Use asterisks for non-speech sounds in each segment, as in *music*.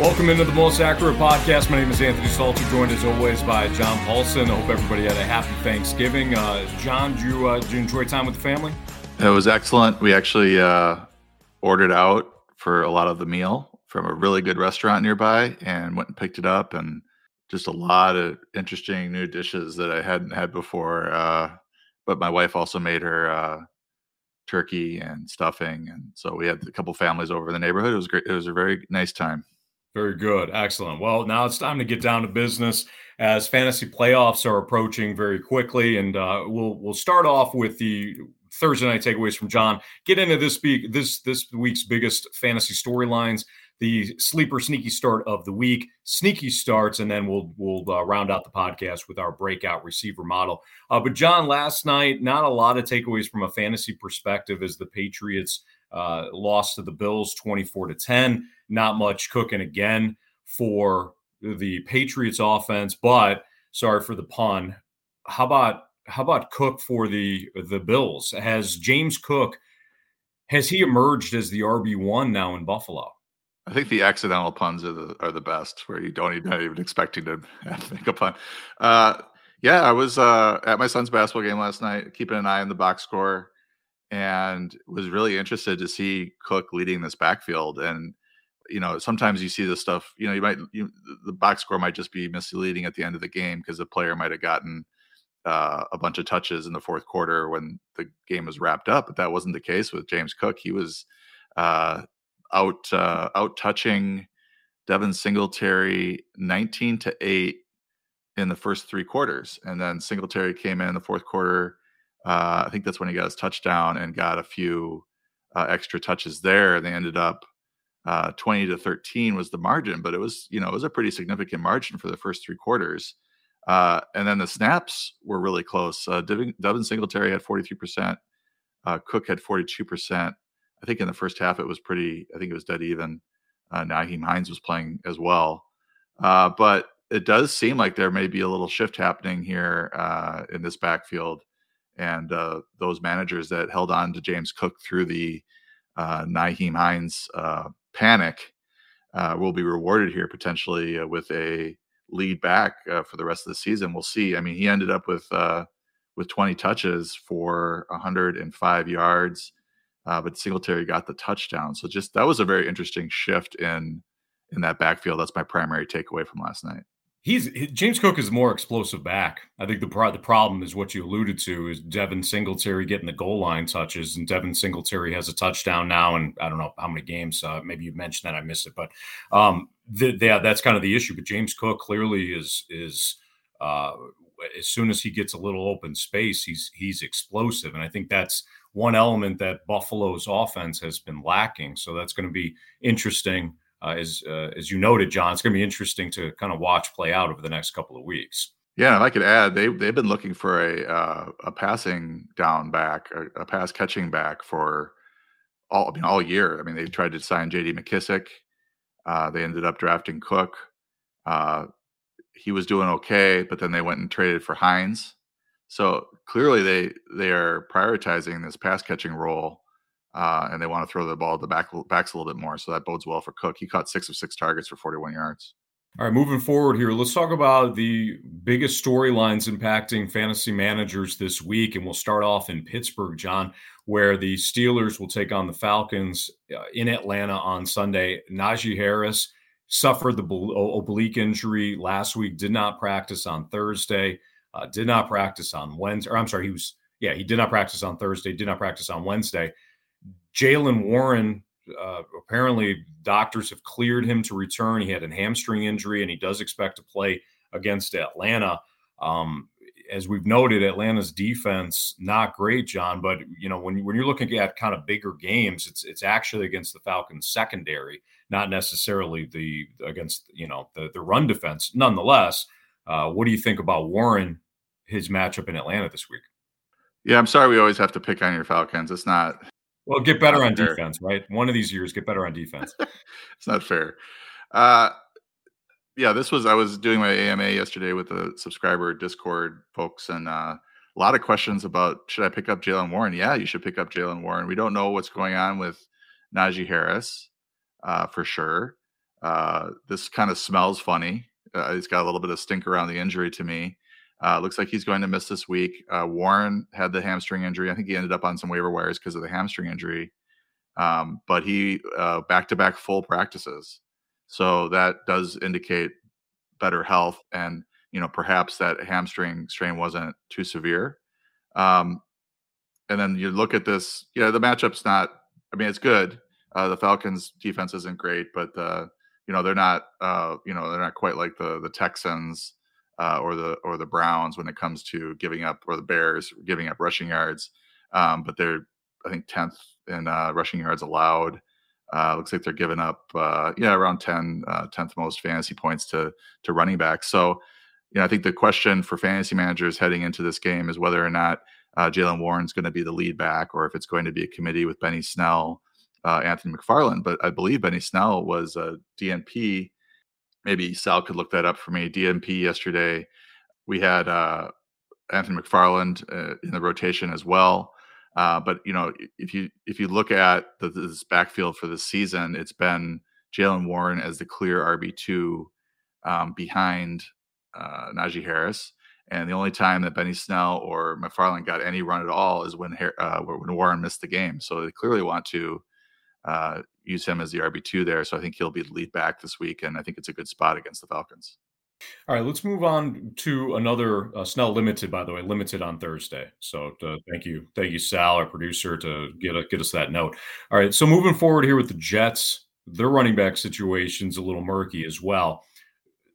Welcome into the Most Accurate Podcast. My name is Anthony Stalter, joined as always by John Paulsen. I hope everybody had a happy Thanksgiving. Uh, John, did you, uh, did you enjoy time with the family? It was excellent. We actually uh, ordered out for a lot of the meal from a really good restaurant nearby and went and picked it up and just a lot of interesting new dishes that I hadn't had before. Uh, but my wife also made her uh, turkey and stuffing, and so we had a couple families over in the neighborhood. It was great. It was a very nice time. Very good. Excellent. Well, now it's time to get down to business as fantasy playoffs are approaching very quickly. And uh, we'll we'll start off with the Thursday night takeaways from John. Get into this week this this week's biggest fantasy storylines, the sleeper sneaky start of the week, sneaky starts, and then we'll we'll uh, round out the podcast with our breakout receiver model. Uh, but John, last night, not a lot of takeaways from a fantasy perspective as the Patriots uh, lost to the Bills 24 to 10. Not much cooking again for the Patriots offense, but sorry for the pun. How about how about Cook for the the Bills? Has James Cook has he emerged as the RB one now in Buffalo? I think the accidental puns are the are the best, where you don't even, even expecting to *laughs* think a pun. Uh, yeah, I was uh, at my son's basketball game last night, keeping an eye on the box score, and was really interested to see Cook leading this backfield. And you know, sometimes you see this stuff. You know, you might you, the box score might just be misleading at the end of the game because the player might have gotten uh, a bunch of touches in the fourth quarter when the game was wrapped up. But that wasn't the case with James Cook. He was uh, out uh, out touching Devin Singletary 19 to eight in the first three quarters, and then Singletary came in the fourth quarter. Uh, I think that's when he got his touchdown and got a few uh, extra touches there. They ended up uh, 20 to 13 was the margin, but it was, you know, it was a pretty significant margin for the first three quarters. Uh, and then the snaps were really close. Uh, Devin, Devin Singletary had 43%. Uh, Cook had 42%. I think in the first half it was pretty, I think it was dead even. Uh, Nyheim Hines was playing as well. Uh, but it does seem like there may be a little shift happening here uh, in this backfield. And uh, those managers that held on to James Cook through the uh, Nyheim Hines uh, panic uh, will be rewarded here potentially uh, with a lead back uh, for the rest of the season. We'll see. I mean, he ended up with uh, with 20 touches for 105 yards, but Singletary got the touchdown. So just that was a very interesting shift in in that backfield. That's my primary takeaway from last night. He's James Cook is more explosive back. I think the pro- the problem is what you alluded to is Devin Singletary getting the goal line touches, and Devin Singletary has a touchdown now, and I don't know how many games. Uh, maybe you mentioned that I missed it, but um, the, yeah, that's kind of the issue. But James Cook clearly is is uh, as soon as he gets a little open space, he's he's explosive, and I think that's one element that Buffalo's offense has been lacking. So that's going to be interesting uh, as uh, as you noted, John, it's going to be interesting to kind of watch play out over the next couple of weeks. Yeah, and I could add they they've been looking for a uh, a passing down back, a, a, pass catching back for all I mean all year. I mean they tried to sign J.D. McKissic, Uh, they ended up drafting Cook. Uh, he was doing okay, but then they went and traded for Hines. So clearly they they are prioritizing this pass catching role uh, and they want to throw the ball at the back backs a little bit more. So that bodes well for Cook. He caught six of six targets for 41 yards. All right, moving forward here, let's talk about the biggest storylines impacting fantasy managers this week. And we'll start off in Pittsburgh, John, where the Steelers will take on the Falcons uh, in Atlanta on Sunday. Najee Harris suffered the oblique injury last week, did not practice on Thursday, uh, did not practice on Wednesday. Or I'm sorry, he was, yeah, he did not practice on Thursday, did not practice on Wednesday. Jaylen Warren, uh, apparently doctors have cleared him to return. He had a hamstring injury and he does expect to play against Atlanta. Um, as we've noted, Atlanta's defense not great, John. But you know when when you're looking at kind of bigger games, it's it's actually against the Falcons secondary, not necessarily the against you know the the run defense. Nonetheless, uh, what do you think about Warren, his matchup in Atlanta this week? Yeah, I'm sorry we always have to pick on your Falcons. It's not well, get better on fair. defense, right? One of these years, get better on defense. *laughs* it's not fair. Uh, yeah, this was I was doing my AMA yesterday with the subscriber Discord folks, and uh, a lot of questions about should I pick up Jaylen Warren? Yeah, you should pick up Jaylen Warren. We don't know what's going on with Najee Harris uh, for sure. Uh, this kind of smells funny. Uh, he's got a little bit of stink around the injury to me. Uh, looks like he's going to miss this week. Uh, Warren had the hamstring injury. I think he ended up on some waiver wires because of the hamstring injury. Um, but he back to back full practices. So that does indicate better health. And, you know, perhaps that hamstring strain wasn't too severe. Um, and then you look at this, you know, the matchup's not, I mean, it's good. Uh, the Falcons defense isn't great, but, uh, you know, they're not, uh, you know, they're not quite like the, the Texans uh, or the or the Browns when it comes to giving up, or the Bears giving up rushing yards. Um, but they're I think tenth in uh, rushing yards allowed. Uh, looks like they're giving up uh, yeah around 10 uh, 10th most fantasy points to to running backs. So you know I think the question for fantasy managers heading into this game is whether or not uh, Jaylen Warren's going to be the lead back or if it's going to be a committee with Benny Snell, uh, Anthony McFarland. But I believe Benny Snell was a DNP maybe Sal could look that up for me. DNP yesterday, we had uh, Anthony McFarland uh, in the rotation as well. Uh, but you know, if you if you look at the, this backfield for the season, it's been Jaylen Warren as the clear RB two um, behind uh, Najee Harris. And the only time that Benny Snell or McFarland got any run at all is when uh, when Warren missed the game. So they clearly want to uh, use him as the RB two there. So I think he'll be the lead back this week, and I think it's a good spot against the Falcons. All right, let's move on to another uh, Snell limited. By the way, limited on Thursday. So uh, thank you, thank you, Sal, our producer, to get a, get us that note. All right, so moving forward here with the Jets, their running back situation's a little murky as well.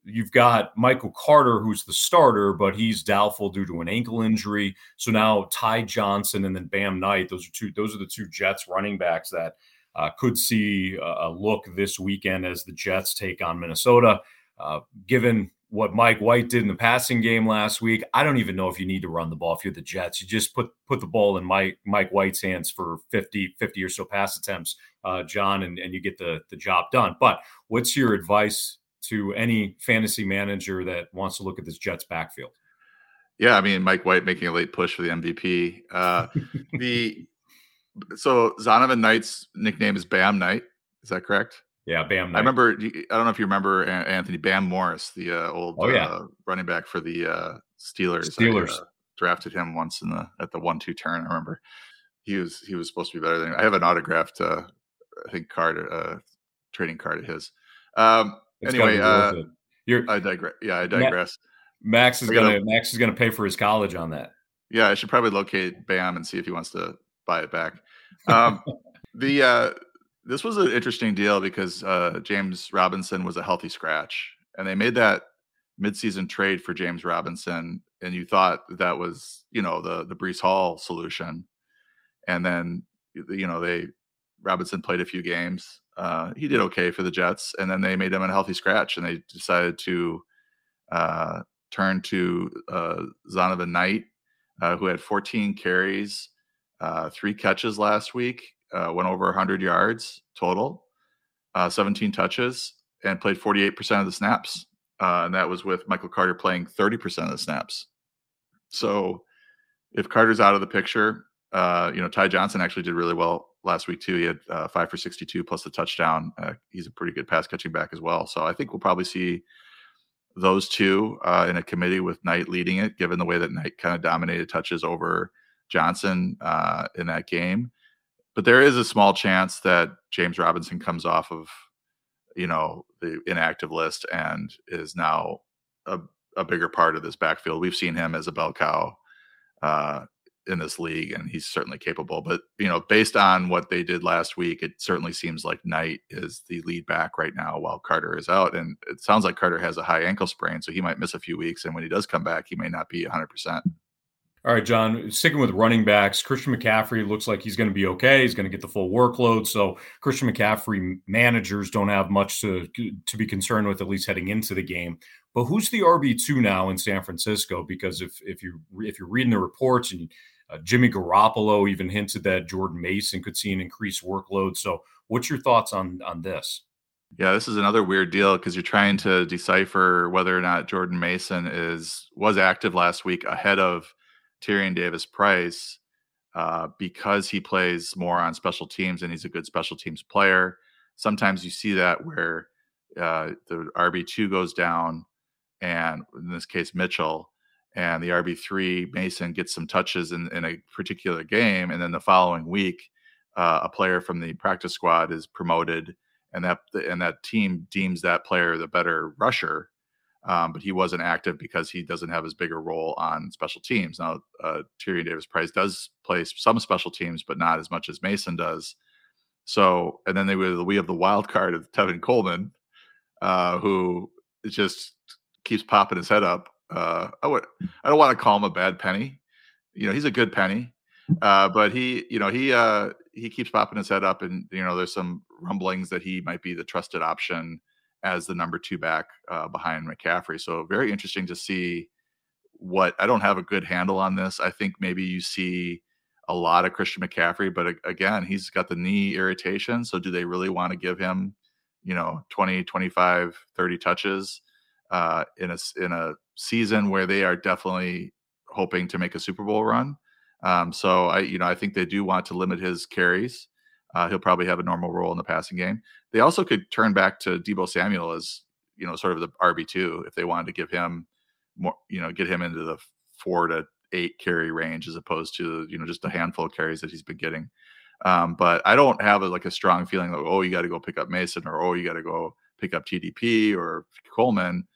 You've got Michael Carter, who's the starter, but he's doubtful due to an ankle injury. So now Ty Johnson and then Bam Knight. Those are two. Those are the two Jets running backs that uh, could see a, look this weekend as the Jets take on Minnesota. Uh, given what Mike White did in the passing game last week, I don't even know if you need to run the ball if you're the Jets. You just put put the ball in Mike Mike White's hands for 50, 50 or so pass attempts, uh, John, and, and you get the, the job done. But what's your advice to any fantasy manager that wants to look at this Jets backfield? Yeah, I mean Mike White making a late push for the MVP. Uh, *laughs* the so Zonovan Knight's nickname is Bam Knight. Is that correct? Yeah, Bam. Knight. I remember. I don't know if you remember Anthony Bam Morris, the uh, old oh, yeah. uh, running back for the uh, Steelers. Steelers I, uh, drafted him once in the at the one-two turn. I remember he was he was supposed to be better than. I have an autographed, uh, I think card, uh, trading card of his. Um, anyway, uh, You're, I digress. Yeah, I digress. Max is gonna, gonna Max is gonna pay for his college on that. Yeah, I should probably locate Bam and see if he wants to buy it back. Um, *laughs* the uh, this was an interesting deal because uh, James Robinson was a healthy scratch, and they made that midseason trade for James Robinson, and you thought that was you know the the Breece Hall solution, and then you know they Robinson played a few games. Uh, he did okay for the Jets, and then they made him a healthy scratch, and they decided to uh, turn to uh, Zonovan Knight, uh, who had 14 carries uh, three catches last week, uh, went over 100 yards total, uh, 17 touches, and played 48% of the snaps. Uh, and that was with Michael Carter playing 30% of the snaps. So if Carter's out of the picture, uh, you know, Ty Johnson actually did really well last week too. He had five for 62 plus the touchdown. he's a pretty good pass catching back as well. So I think we'll probably see those two in a committee with Knight leading it, given the way that Knight kind of dominated touches over – Johnson uh, in that game. But there is a small chance that James Robinson comes off of, you know, the inactive list and is now a, a bigger part of this backfield. We've seen him as a bell cow uh, in this league, and he's certainly capable. But you know, based on what they did last week, it certainly seems like Knight is the lead back right now, while Carter is out. And it sounds like Carter has a high ankle sprain, so he might miss a few weeks. And when he does come back, he may not be 100 percent. All right, John, sticking with running backs, Christian McCaffrey looks like he's going to be okay. He's going to get the full workload. So Christian McCaffrey managers don't have much to, to be concerned with, at least heading into the game. But who's the RB two now in San Francisco? Because if if you if you're reading the reports and uh, Jimmy Garoppolo even hinted that Jordan Mason could see an increased workload. So what's your thoughts on on this? Yeah, this is another weird deal because you're trying to decipher whether or not Jordan Mason is was active last week ahead of Tyrion Davis Price uh, because he plays more on special teams and he's a good special teams player. Sometimes you see that where uh, the RB two goes down, and in this case Mitchell, and the RB three Mason gets some touches in, in a particular game, and then the following week, uh, a player from the practice squad is promoted, and that and that team deems that player the better rusher, um, but he wasn't active because he doesn't have as big a role on special teams. Now, uh, Tyrion Davis Price does play some special teams, but not as much as Mason does. So, and then they we have the wild card of Tevin Coleman, uh, who just keeps popping his head up. Uh, I would, I don't want to call him a bad penny. You know, he's a good penny, uh, but he, you know, he uh, he keeps popping his head up, and you know, there's some rumblings that he might be the trusted option as the number two back uh, behind McCaffrey. So very interesting to see what I don't have a good handle on this. I think maybe you see a lot of Christian McCaffrey, but again, he's got the knee irritation. So do they really want to give him, you know, 20, 25, 30 touches uh, in a in a season where they are definitely hoping to make a Super Bowl run? Um, so I, you know, I think they do want to limit his carries. Uh, he'll probably have a normal role in the passing game. They also could turn back to Deebo Samuel as you know sort of the RB two if they wanted to give him more, you know, get him into the four to eight carry range as opposed to you know just a handful of carries that he's been getting. Um, but I don't have a, like a strong feeling like oh you got to go pick up Mason or oh you got to go pick up TDP or Coleman.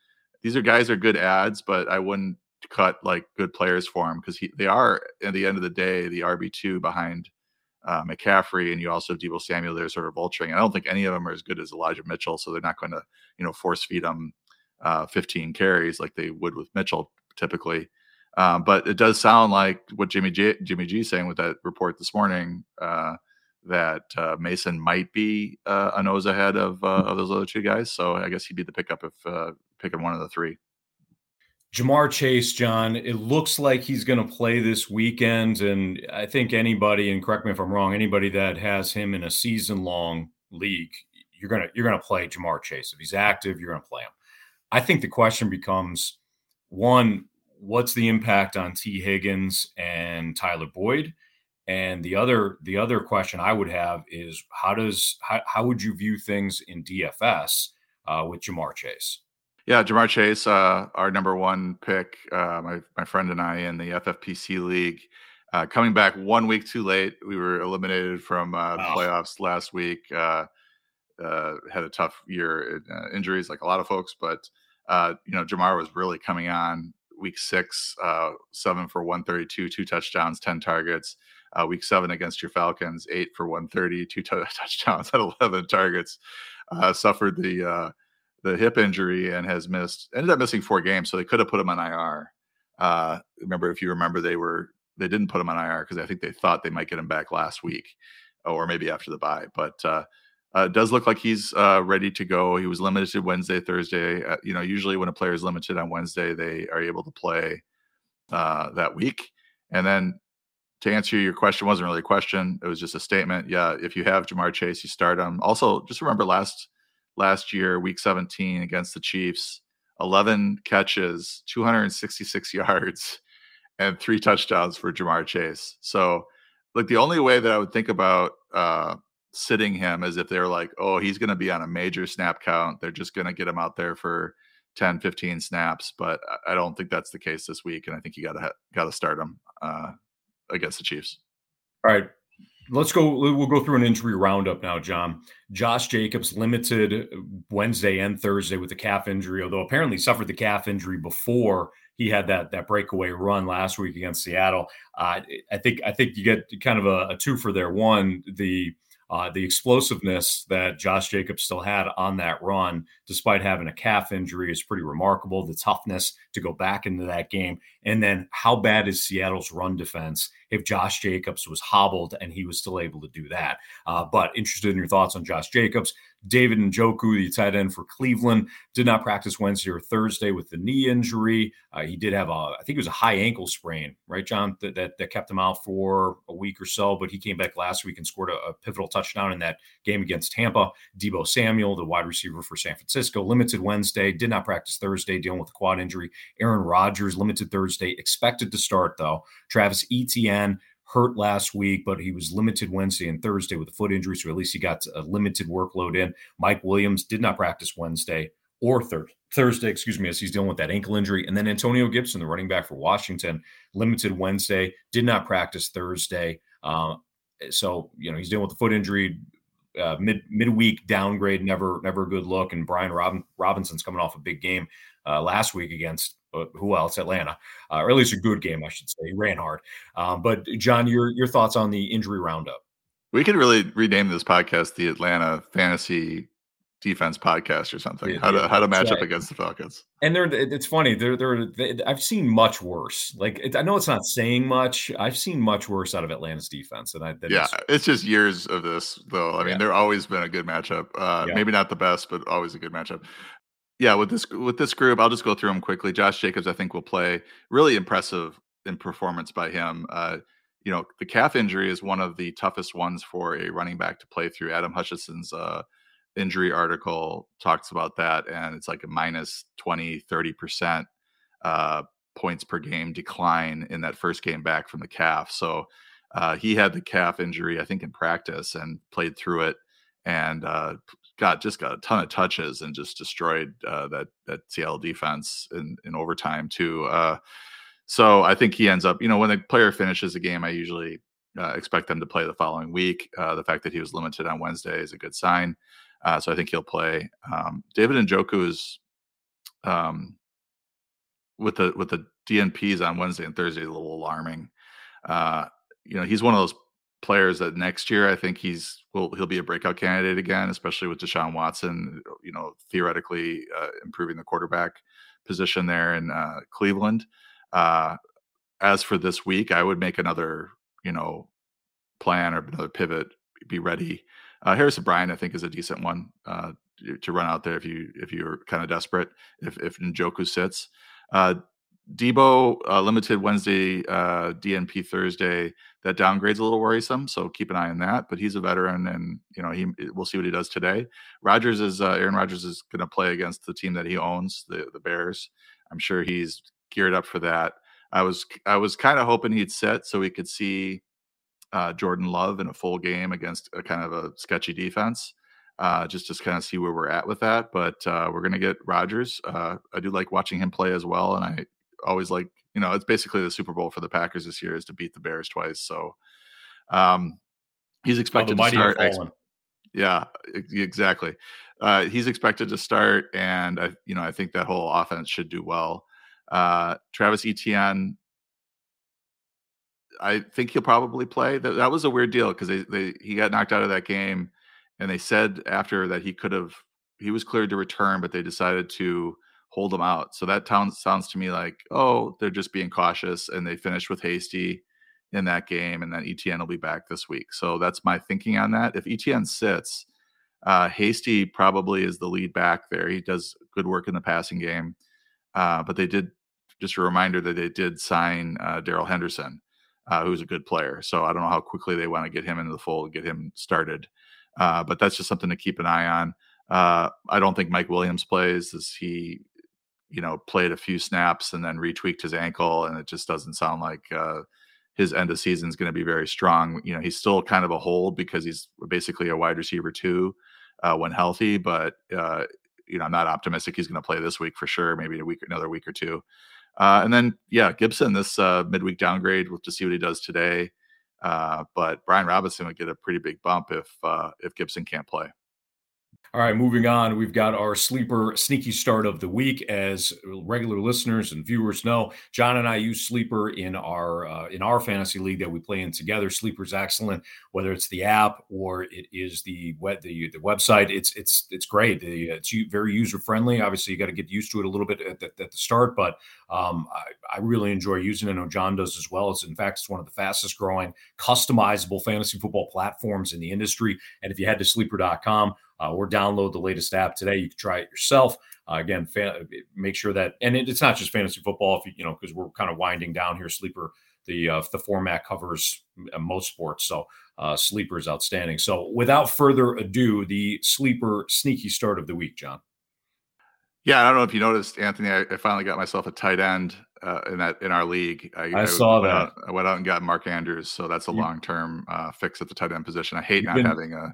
These are guys are good ads, but I wouldn't cut like good players for him because they are at the end of the day the RB two behind uh, McCaffrey, and you also have Deebo Samuel there sort of vulturing. I don't think any of them are as good as Elijah Mitchell, so they're not going to, you know, force feed them uh, 15 carries like they would with Mitchell typically. Um, but it does sound like what Jimmy G, Jimmy G saying with that report this morning uh, that uh, Mason might be uh, a nose ahead of uh, of those other two guys. So I guess he'd be the pickup if uh, picking one of the three. Ja'Marr Chase, John, it looks like he's going to play this weekend. And I think anybody, and correct me if I'm wrong, anybody that has him in a season long league, you're going to, you're going to play Ja'Marr Chase. If he's active, you're going to play him. I think the question becomes one, what's the impact on Tee Higgins and Tyler Boyd? And the other, the other question I would have is how does, how, how would you view things in DFS uh, with Ja'Marr Chase? Yeah, Ja'Marr Chase, uh, our number one pick, uh, my my friend and I in the FFPC league, uh, coming back one week too late. We were eliminated from uh, the playoffs last week. Uh, uh, had a tough year, in, injuries like a lot of folks, but you know Jamar was really coming on week six, seven for one thirty two, two touchdowns, ten targets. week seven against your Falcons, eight for one thirty, two t- *laughs* touchdowns, had eleven targets. suffered the the hip injury and has missed ended up missing four games so they could have put him on ir uh, remember if you remember they were they didn't put him on ir because i think they thought they might get him back last week or maybe after the bye but uh, uh, does look like he's uh, ready to go. He was limited wednesday thursday uh, you know usually when a player is limited on wednesday they are able to play uh, that week. And then to answer your question wasn't really a question it was just a statement. Yeah if you have ja'marr chase you start him. Also just remember last last year, week 17 against the Chiefs, 11 catches, 266 *laughs* yards, and three touchdowns for Ja'Marr Chase. So, like, the only way that I would think about uh, sitting him is if they're like, oh, he's going to be on a major snap count. They're just going to get him out there for 10, 15 snaps. But I don't think that's the case this week. And I think you got to got to start him uh, against the Chiefs. All right. Let's go. We'll go through an injury roundup now, John. Josh Jacobs limited Wednesday and Thursday with the calf injury, although apparently suffered the calf injury before he had that that breakaway run last week against Seattle. Uh, I think I think you get kind of a, a two for there. One, the uh, the explosiveness that Josh Jacobs still had on that run, despite having a calf injury, is pretty remarkable. The toughness to go back into that game. And then how bad is Seattle's run defense if Josh Jacobs was hobbled and he was still able to do that? Uh, but interested in your thoughts on Josh Jacobs. David Njoku, the tight end for Cleveland, did not practice Wednesday or Thursday with the knee injury. Uh, he did have a, I think it was a high ankle sprain, right, John, that, that, that kept him out for a week or so. But he came back last week and scored a, a pivotal touchdown in that game against Tampa. Deebo Samuel, the wide receiver for San Francisco, limited Wednesday, did not practice Thursday, dealing with a quad injury. Aaron Rodgers, limited Thursday, expected to start though. Travis Etienne hurt last week, but he was limited Wednesday and Thursday with a foot injury, so at least he got a limited workload in. Mike Williams did not practice Wednesday or thir- Thursday, excuse me, as he's dealing with that ankle injury. And then Antonio Gibson, the running back for Washington, limited Wednesday, did not practice Thursday. Uh, so you know he's dealing with the foot injury. Uh, mid midweek downgrade, never never a good look. And Brian Robin, Robinson's coming off a big game uh, last week against uh, who else? Atlanta, uh, or at least a good game, I should say. He ran hard. Um, but John, your your thoughts on the injury roundup? We could really rename this podcast the Atlanta Fantasy defense podcast or something. Yeah, how to how to match right. up against the Falcons. And they're it's funny. They're they're they, I've seen much worse. Like it, I know it's not saying much. I've seen much worse out of Atlanta's defense. And I yeah, it's just years of this though. I mean, yeah. they're always been a good matchup. Uh, yeah. Maybe not the best, but always a good matchup. Yeah, with this with this group, I'll just go through them quickly. Josh Jacobs, I think, will play. Really impressive in performance by him. Uh, you know, the calf injury is one of the toughest ones for a running back to play through. Adam Hutchinson's uh, injury article talks about that and it's like a minus 20 30% uh, points per game decline in that first game back from the calf so uh, he had the calf injury i think in practice and played through it and uh, got just got a ton of touches and just destroyed uh, that that Seattle defense in in overtime too uh, so i think he ends up you know when a player finishes a game i usually uh, expect them to play the following week. the fact that he was limited on Wednesday is a good sign. Uh, so I think he'll play. Um, David Njoku is um, with the with the DNPs on Wednesday and Thursday a little alarming. Uh, you know, he's one of those players that next year I think he's will he'll be a breakout candidate again, especially with Deshaun Watson. You know, theoretically uh, improving the quarterback position there in uh, Cleveland. Uh, as for this week, I would make another you know plan or another pivot, be ready uh, Harrison Bryant, I think, is a decent one uh, to run out there if you if you're kind of desperate. If if Njoku sits, Deebo uh, limited Wednesday, uh, DNP Thursday. That downgrade's a little worrisome, so keep an eye on that. But he's a veteran, and you know he we'll see what he does today. Rodgers is uh, Aaron Rodgers is going to play against the team that he owns, the the Bears. I'm sure he's geared up for that. I was I was kind of hoping he'd sit so we could see uh, Jordan Love in a full game against a kind of a sketchy defense. Uh, just to kind of see where we're at with that. But uh, we're going to get Rodgers. Uh, I do like watching him play as well, and I always like you know it's basically the Super Bowl for the Packers this year is to beat the Bears twice. So um, he's expected oh, to start. Ex- yeah, exactly. Uh, he's expected to start, and I you know I think that whole offense should do well. Uh, Travis Etienne I think he'll probably play. That that was a weird deal because they, they he got knocked out of that game, and they said after that he could have he was cleared to return, but they decided to hold them out. So that sounds sounds to me like oh they're just being cautious, and they finished with Hasty in that game, and then Etienne will be back this week. So that's my thinking on that. If Etienne sits, uh, Hasty probably is the lead back there. He does good work in the passing game, uh, but they did just a reminder that they did sign uh, Darrell Henderson uh, who's a good player. So I don't know how quickly they want to get him into the fold, get him started. Uh, but that's just something to keep an eye on. Uh, I don't think Mike Williams plays as he, you know, played a few snaps and then retweaked his ankle, and it just doesn't sound like uh, his end of season is going to be very strong. You know, he's still kind of a hold because he's basically a wide receiver too uh, when healthy, but uh, you know, I'm not optimistic he's going to play this week for sure. Maybe a week, another week or two. Uh, and then, yeah, Gibson, this uh, midweek downgrade, we'll just see what he does today. Uh, but Brian Robinson would get a pretty big bump if if Gibson can't play. All right, moving on. We've got our sleeper sneaky start of the week. As regular listeners and viewers know, John and I use sleeper in our uh, in our fantasy league that we play in together. Sleeper's excellent, whether it's the app or it is the web the, the website. It's it's it's great. It's very user friendly. Obviously, you got to get used to it a little bit at the, at the start, but um, I, I, really enjoy using it. I know John does as well. It's in fact it's one of the fastest growing customizable fantasy football platforms in the industry. And if you head to sleeper.com uh, or download the latest app today. You can try it yourself. Uh, again, fa- make sure that, and it, it's not just fantasy football. If you, you know, because we're kind of winding down here. Sleeper, the uh, the format covers uh, most sports, so uh, sleeper is outstanding. So, without further ado, the sleeper sneaky start of the week, John. Yeah, I don't know if you noticed, Anthony. I, I finally got myself a tight end uh, in that in our league. I, I, I saw that. Out, I went out and got Mark Andrews, so that's a long term uh, fix at the tight end position. I hate not been, having a,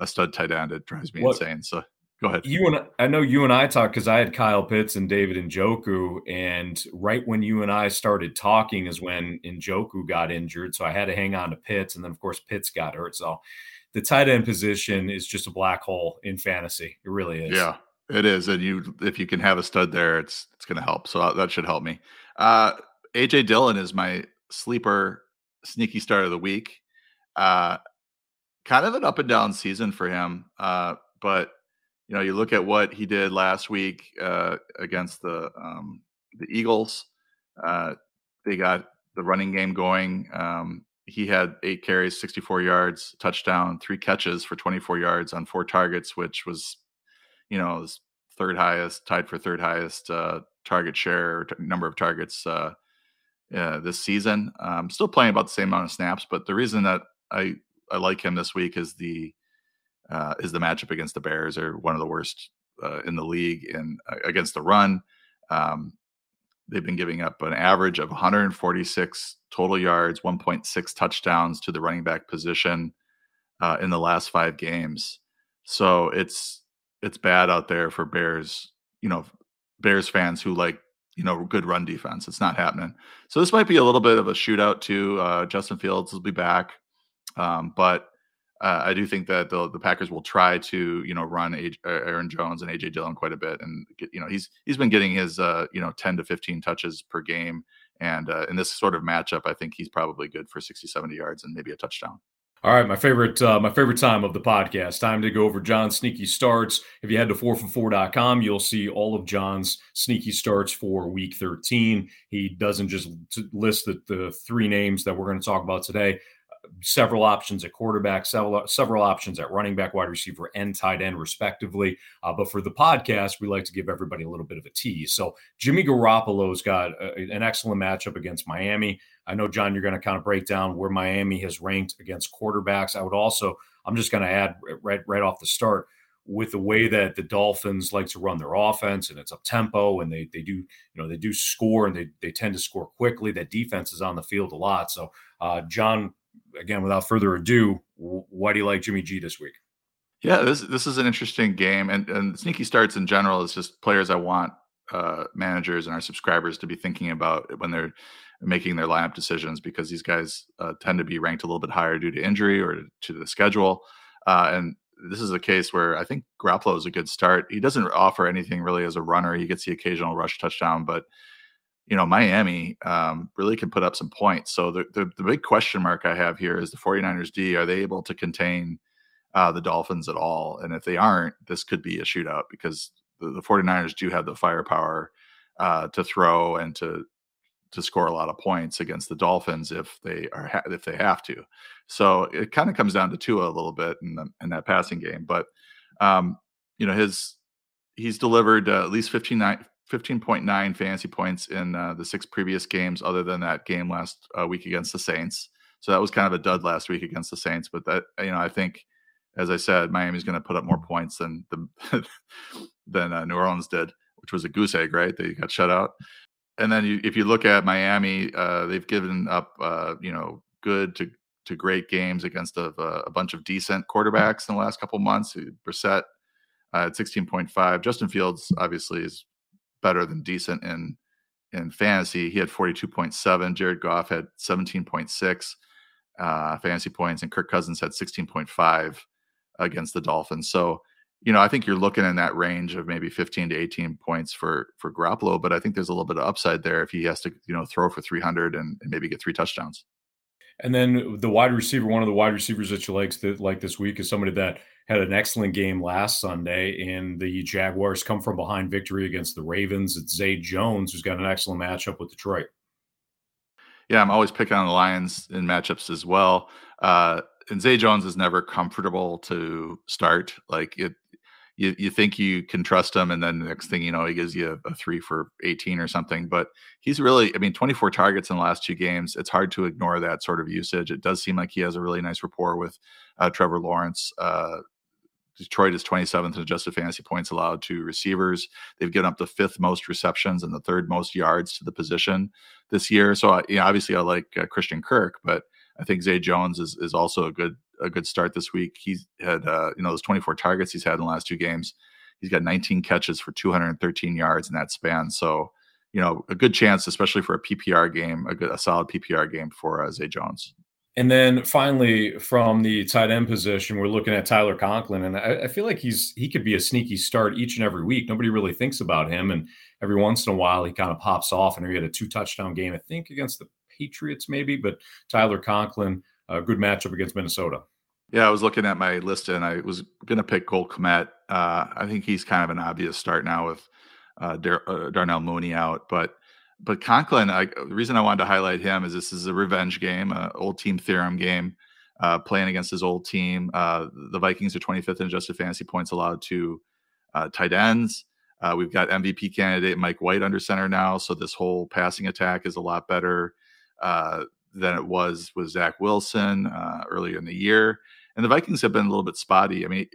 a stud tight end. It drives me what, insane. So go ahead. You and I know you and I talked because I had Kyle Pitts and David and Njoku, and right when you and I started talking is when Njoku got injured, so I had to hang on to Pitts, and then of course Pitts got hurt. So the tight end position is just a black hole in fantasy. It really is. Yeah, it is, and you if you can have a stud there, it's it's going to help. So uh, that should help me. Uh, AJ Dillon is my sleeper sneaky start of the week. Uh, kind of an up and down season for him, uh, but you know you look at what he did last week uh, against the um, the Eagles. Uh, they got the running game going. Um, he had eight carries, 64 yards, touchdown, three catches for 24 yards on four targets, which was you know, third highest, tied for third highest uh, target share, t- number of targets uh, uh, this season. Um, still playing about the same amount of snaps, but the reason that I I like him this week is the uh, is the matchup against the Bears, are one of the worst uh, in the league and uh, against the run. Um, they've been giving up an average of 146 total yards, 1.6 touchdowns to the running back position uh, in the last five games. So it's it's bad out there for Bears, you know, Bears fans who like, you know, good run defense. It's not happening. So this might be a little bit of a shootout too. Uh, Justin Fields will be back. Um, but uh, I do think that the, the Packers will try to, you know, run Aaron Jones and AJ Dillon quite a bit, and get, you know he's he's been getting his uh, you know 10 to 15 touches per game, and uh, in this sort of matchup, I think he's probably good for 60, 70 yards and maybe a touchdown. All right, my favorite uh, my favorite time of the podcast. Time to go over John's sneaky starts. If you head to 4for4.com, you'll see all of John's sneaky starts for week 13. He doesn't just list the, the three names that we're going to talk about today several options at quarterback, several several options at running back, wide receiver, and tight end, respectively. Uh, but for the podcast, we like to give everybody a little bit of a tease. So Jimmy Garoppolo's got a, an excellent matchup against Miami. I know John, you're going to kind of break down where Miami has ranked against quarterbacks. I would also, I'm just going to add right right off the start with the way that the Dolphins like to run their offense and it's up tempo and they they do you know they do score and they they tend to score quickly. That defense is on the field a lot. So uh, John again, without further ado, why do you like Jimmy G this week? Yeah, this this is an interesting game, and and sneaky starts in general is just players I want uh, managers and our subscribers to be thinking about when they're making their lineup decisions because these guys uh, tend to be ranked a little bit higher due to injury or to the schedule, uh, and this is a case where I think Garoppolo is a good start. He doesn't offer anything really as a runner. He gets the occasional rush touchdown, but you know, Miami um, really can put up some points. So the, the, the big question mark I have here is the 49ers D. Are they able to contain uh, the Dolphins at all? And if they aren't, this could be a shootout because the, the 49ers do have the firepower uh, to throw and to to score a lot of points against the Dolphins if they are ha- if they have to. So it kind of comes down to Tua a little bit in the, in that passing game, but um, you know his he's delivered uh, at least 15, 15.9 fantasy points in uh, the six previous games, other than that game last uh, week against the Saints. So that was kind of a dud last week against the Saints. But that, you know, I think, as I said, Miami's going to put up more points than the *laughs* than uh, New Orleans did, which was a goose egg, right? They got shut out. And then you, if you look at Miami, uh, they've given up, uh, you know, good to to great games against a, a bunch of decent quarterbacks in the last couple months. Brissett uh, at 16.5. Justin Fields obviously is better than decent in in fantasy. He had 42.7. Jared Goff had 17.6 uh, fantasy points, and Kirk Cousins had 16.5 against the Dolphins. So, you know, I think you're looking in that range of maybe 15 to 18 points for for Garoppolo, but I think there's a little bit of upside there if he has to, you know, throw for 300 and, and maybe get three touchdowns. And then the wide receiver, one of the wide receivers that you like, like this week is somebody that had an excellent game last Sunday, and the Jaguars come from behind victory against the Ravens. It's Zay Jones, who's got an excellent matchup with Detroit. Yeah, I'm always picking on the Lions in matchups as well. Uh, and Zay Jones is never comfortable to start. Like it, you, you think you can trust him, and then the next thing you know, he gives you a, a, three for 18 or something. But he's really, I mean, 24 targets in the last two games. It's hard to ignore that sort of usage. It does seem like he has a really nice rapport with uh, Trevor Lawrence. Uh, Detroit is 27th in adjusted fantasy points allowed to receivers. They've given up the fifth most receptions and the third most yards to the position this year. So, you know, obviously, I like uh, Christian Kirk, but I think Zay Jones is is also a good a good start this week. He's had uh, you know those 24 targets he's had in the last two games. He's got 19 catches for 213 yards in that span. So, you know, a good chance, especially for a PPR game, a good a solid PPR game for uh, Zay Jones. And then finally, from the tight end position, we're looking at Tyler Conklin, and I, I, feel like he's he could be a sneaky start each and every week. Nobody really thinks about him, and every once in a while he kind of pops off. And he had a two touchdown game, I think, against the Patriots, maybe. But Tyler Conklin, a good matchup against Minnesota. Yeah, I was looking at my list, and I was going to pick Cole Kmet. Uh, I think he's kind of an obvious start now with uh, Dar- uh, Darnell Mooney out, but but Conklin, I, the reason I wanted to highlight him is this is a revenge game, an old team theorem game, uh, playing against his old team. Uh, the Vikings are 25th in adjusted fantasy points allowed to uh, tight ends. Uh, we've got MVP candidate Mike White under center now, so this whole passing attack is a lot better uh, than it was with Zach Wilson uh, earlier in the year. And the Vikings have been a little bit spotty. I mean,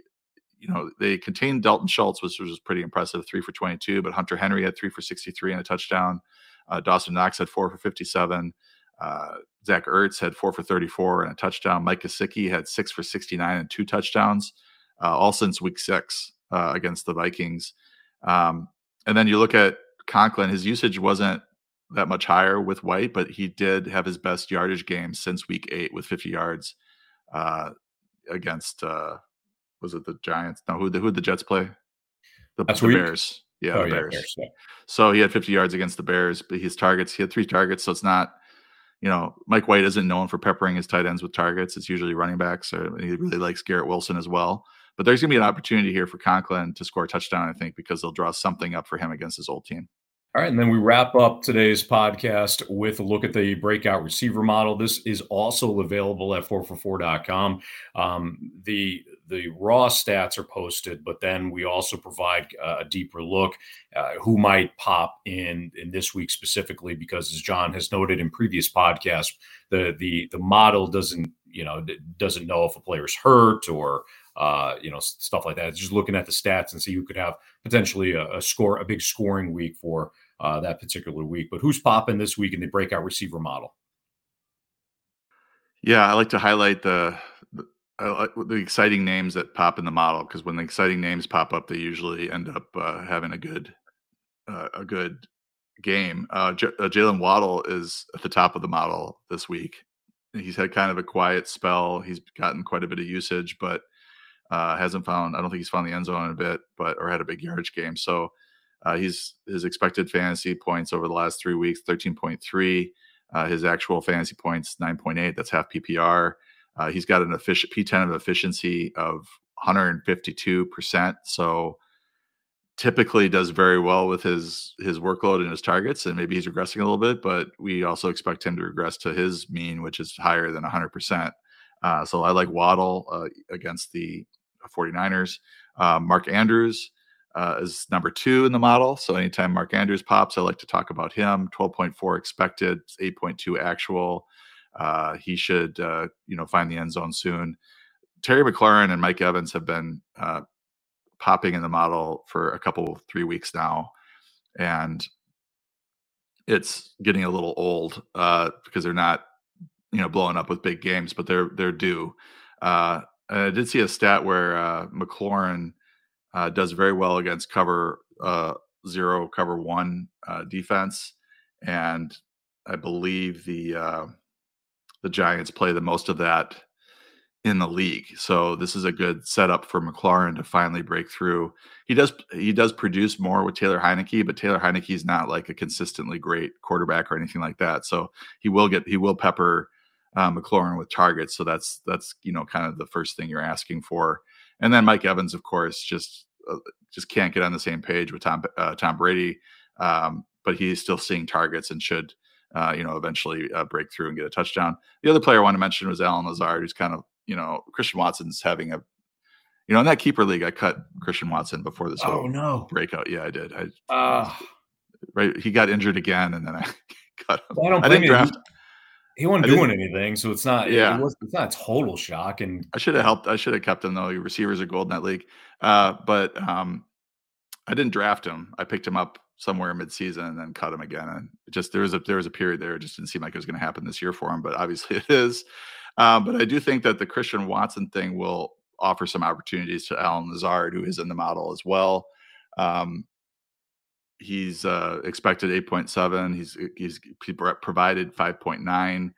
you know, they contained Dalton Schultz, which was pretty impressive, three for 22, but Hunter Henry had three for 63 and a touchdown. Uh, Dawson Knox had four for 57. Uh, Zach Ertz had four for 34 and a touchdown. Mike Gesicki had six for 69 and two touchdowns, uh, all since week six uh, against the Vikings. Um, and then you look at Conklin, his usage wasn't that much higher with White, but he did have his best yardage game since week eight with 50 yards uh, against, uh, was it the Giants? No, who the, who the Jets play? The, the Bears. Yeah, oh, the Bears. Yeah, Bears yeah. So he had 50 yards against the Bears, but his targets, he had three targets. So it's not, you know, Mike White isn't known for peppering his tight ends with targets. It's usually running backs. So he really likes Garrett Wilson as well. But there's going to be an opportunity here for Conklin to score a touchdown, I think, because they'll draw something up for him against his old team. All right, and then we wrap up today's podcast with a look at the breakout receiver model. This is also available at 4for4.com. Um, the the raw stats are posted, but then we also provide uh, a deeper look uh, who might pop in in this week specifically because, as John has noted in previous podcasts, the the the model doesn't you know doesn't know if a player's hurt or uh, you know, stuff like that. It's just looking at the stats and see who could have potentially a, a score, a big scoring week for uh, that particular week. But who's popping this week in the breakout receiver model? Yeah, I like to highlight the the, the exciting names that pop in the model because when the exciting names pop up, they usually end up uh, having a good uh, a good game. Uh, J- uh, Jaylen Waddle is at the top of the model this week. He's had kind of a quiet spell. He's gotten quite a bit of usage, but uh, hasn't found. I don't think he's found the end zone in a bit, but or had a big yardage game. So he's his expected fantasy points over the last three weeks, 13.3. Uh, his actual fantasy points, 9.8. That's half PPR. Uh, he's got an efficient P10 of efficiency of 152%. So typically does very well with his his workload and his targets and maybe he's regressing a little bit but we also expect him to regress to his mean which is higher than 100% uh, so i like waddle uh, against the 49ers uh, mark andrews uh, is number two in the model. So anytime Mark Andrews pops, I like to talk about him. 12.4 expected, 8.2 actual. Uh, he should, uh, you know, find the end zone soon. Terry McLaurin and Mike Evans have been uh, popping in the model for a couple, three weeks now, and it's getting a little old uh, because they're not, you know, blowing up with big games, but they're they're due. Uh, I did see a stat where McLaurin uh, does very well against cover uh, zero, cover one uh, defense, and I believe the uh, the Giants play the most of that in the league. So this is a good setup for McLaurin to finally break through. He does he does produce more with Taylor Heinicke, but Taylor Heinicke is not like a consistently great quarterback or anything like that. So he will get he will pepper uh, McLaurin with targets. So that's that's you know kind of the first thing you're asking for. And then Mike Evans, of course, just uh, just can't get on the same page with Tom uh, Tom Brady, um, but he's still seeing targets and should uh, you know eventually uh, break through and get a touchdown. The other player I want to mention was Allen Lazard, who's kind of you know Christian Watson's having a you know in that keeper league I cut Christian Watson before this oh no breakout. Yeah, I did. I uh, right he got injured again and then I *laughs* cut him. I don't I didn't draft. he wasn't doing anything, so it's not. Yeah, it was, it's not a total shock. And I should have helped. I should have kept him though. Your receivers are gold in that league. Uh, but um, I didn't draft him. I picked him up somewhere mid-season and then cut him again. And just there was a there was a period there. It just didn't seem like it was going to happen this year for him, but obviously *laughs* it is. Um, but I do think that the Christian Watson thing will offer some opportunities to Allen Lazard, who is in the model as well. Um, he's uh, expected 8.7. He's he's provided 5.9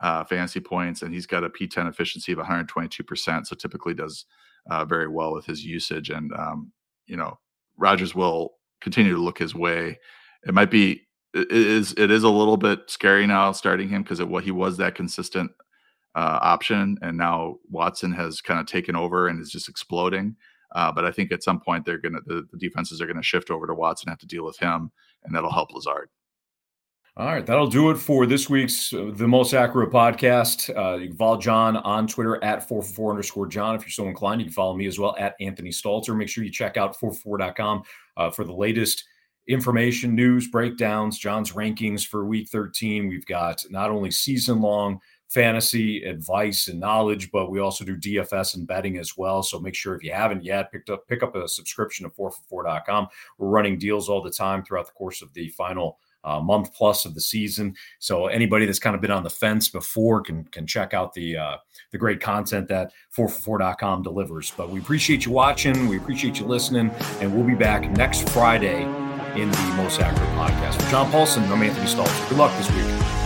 uh, fantasy points, and he's got a P10 efficiency of 122 percent. So typically does uh, very well with his usage. And um, you know, Rodgers will continue to look his way. It might be it is it is a little bit scary now starting him because what he was that consistent uh, option, and now Watson has kind of taken over and is just exploding. Uh, but I think at some point they're gonna the, the defenses are gonna shift over to Watson, have to deal with him, and that'll help Lazard. All right, that'll do it for this week's uh, The Most Accurate podcast. Uh, you can follow John on Twitter at 4for4 underscore John. If you're so inclined, you can follow me as well at Anthony Stalter. Make sure you check out 4for4.com uh, for the latest information, news, breakdowns, John's rankings for week 13. We've got not only season long fantasy advice and knowledge, but we also do DFS and betting as well. So make sure if you haven't yet picked up, pick up a subscription to 4for4.com. We're running deals all the time throughout the course of the final uh, month plus of the season. So anybody that's kind of been on the fence before can can check out the uh, the great content that 4for4.com delivers. But we appreciate you watching. We appreciate you listening, and we'll be back next Friday in the Most Accurate podcast. For John Paulsen, I'm Anthony Stalter. Good luck this week.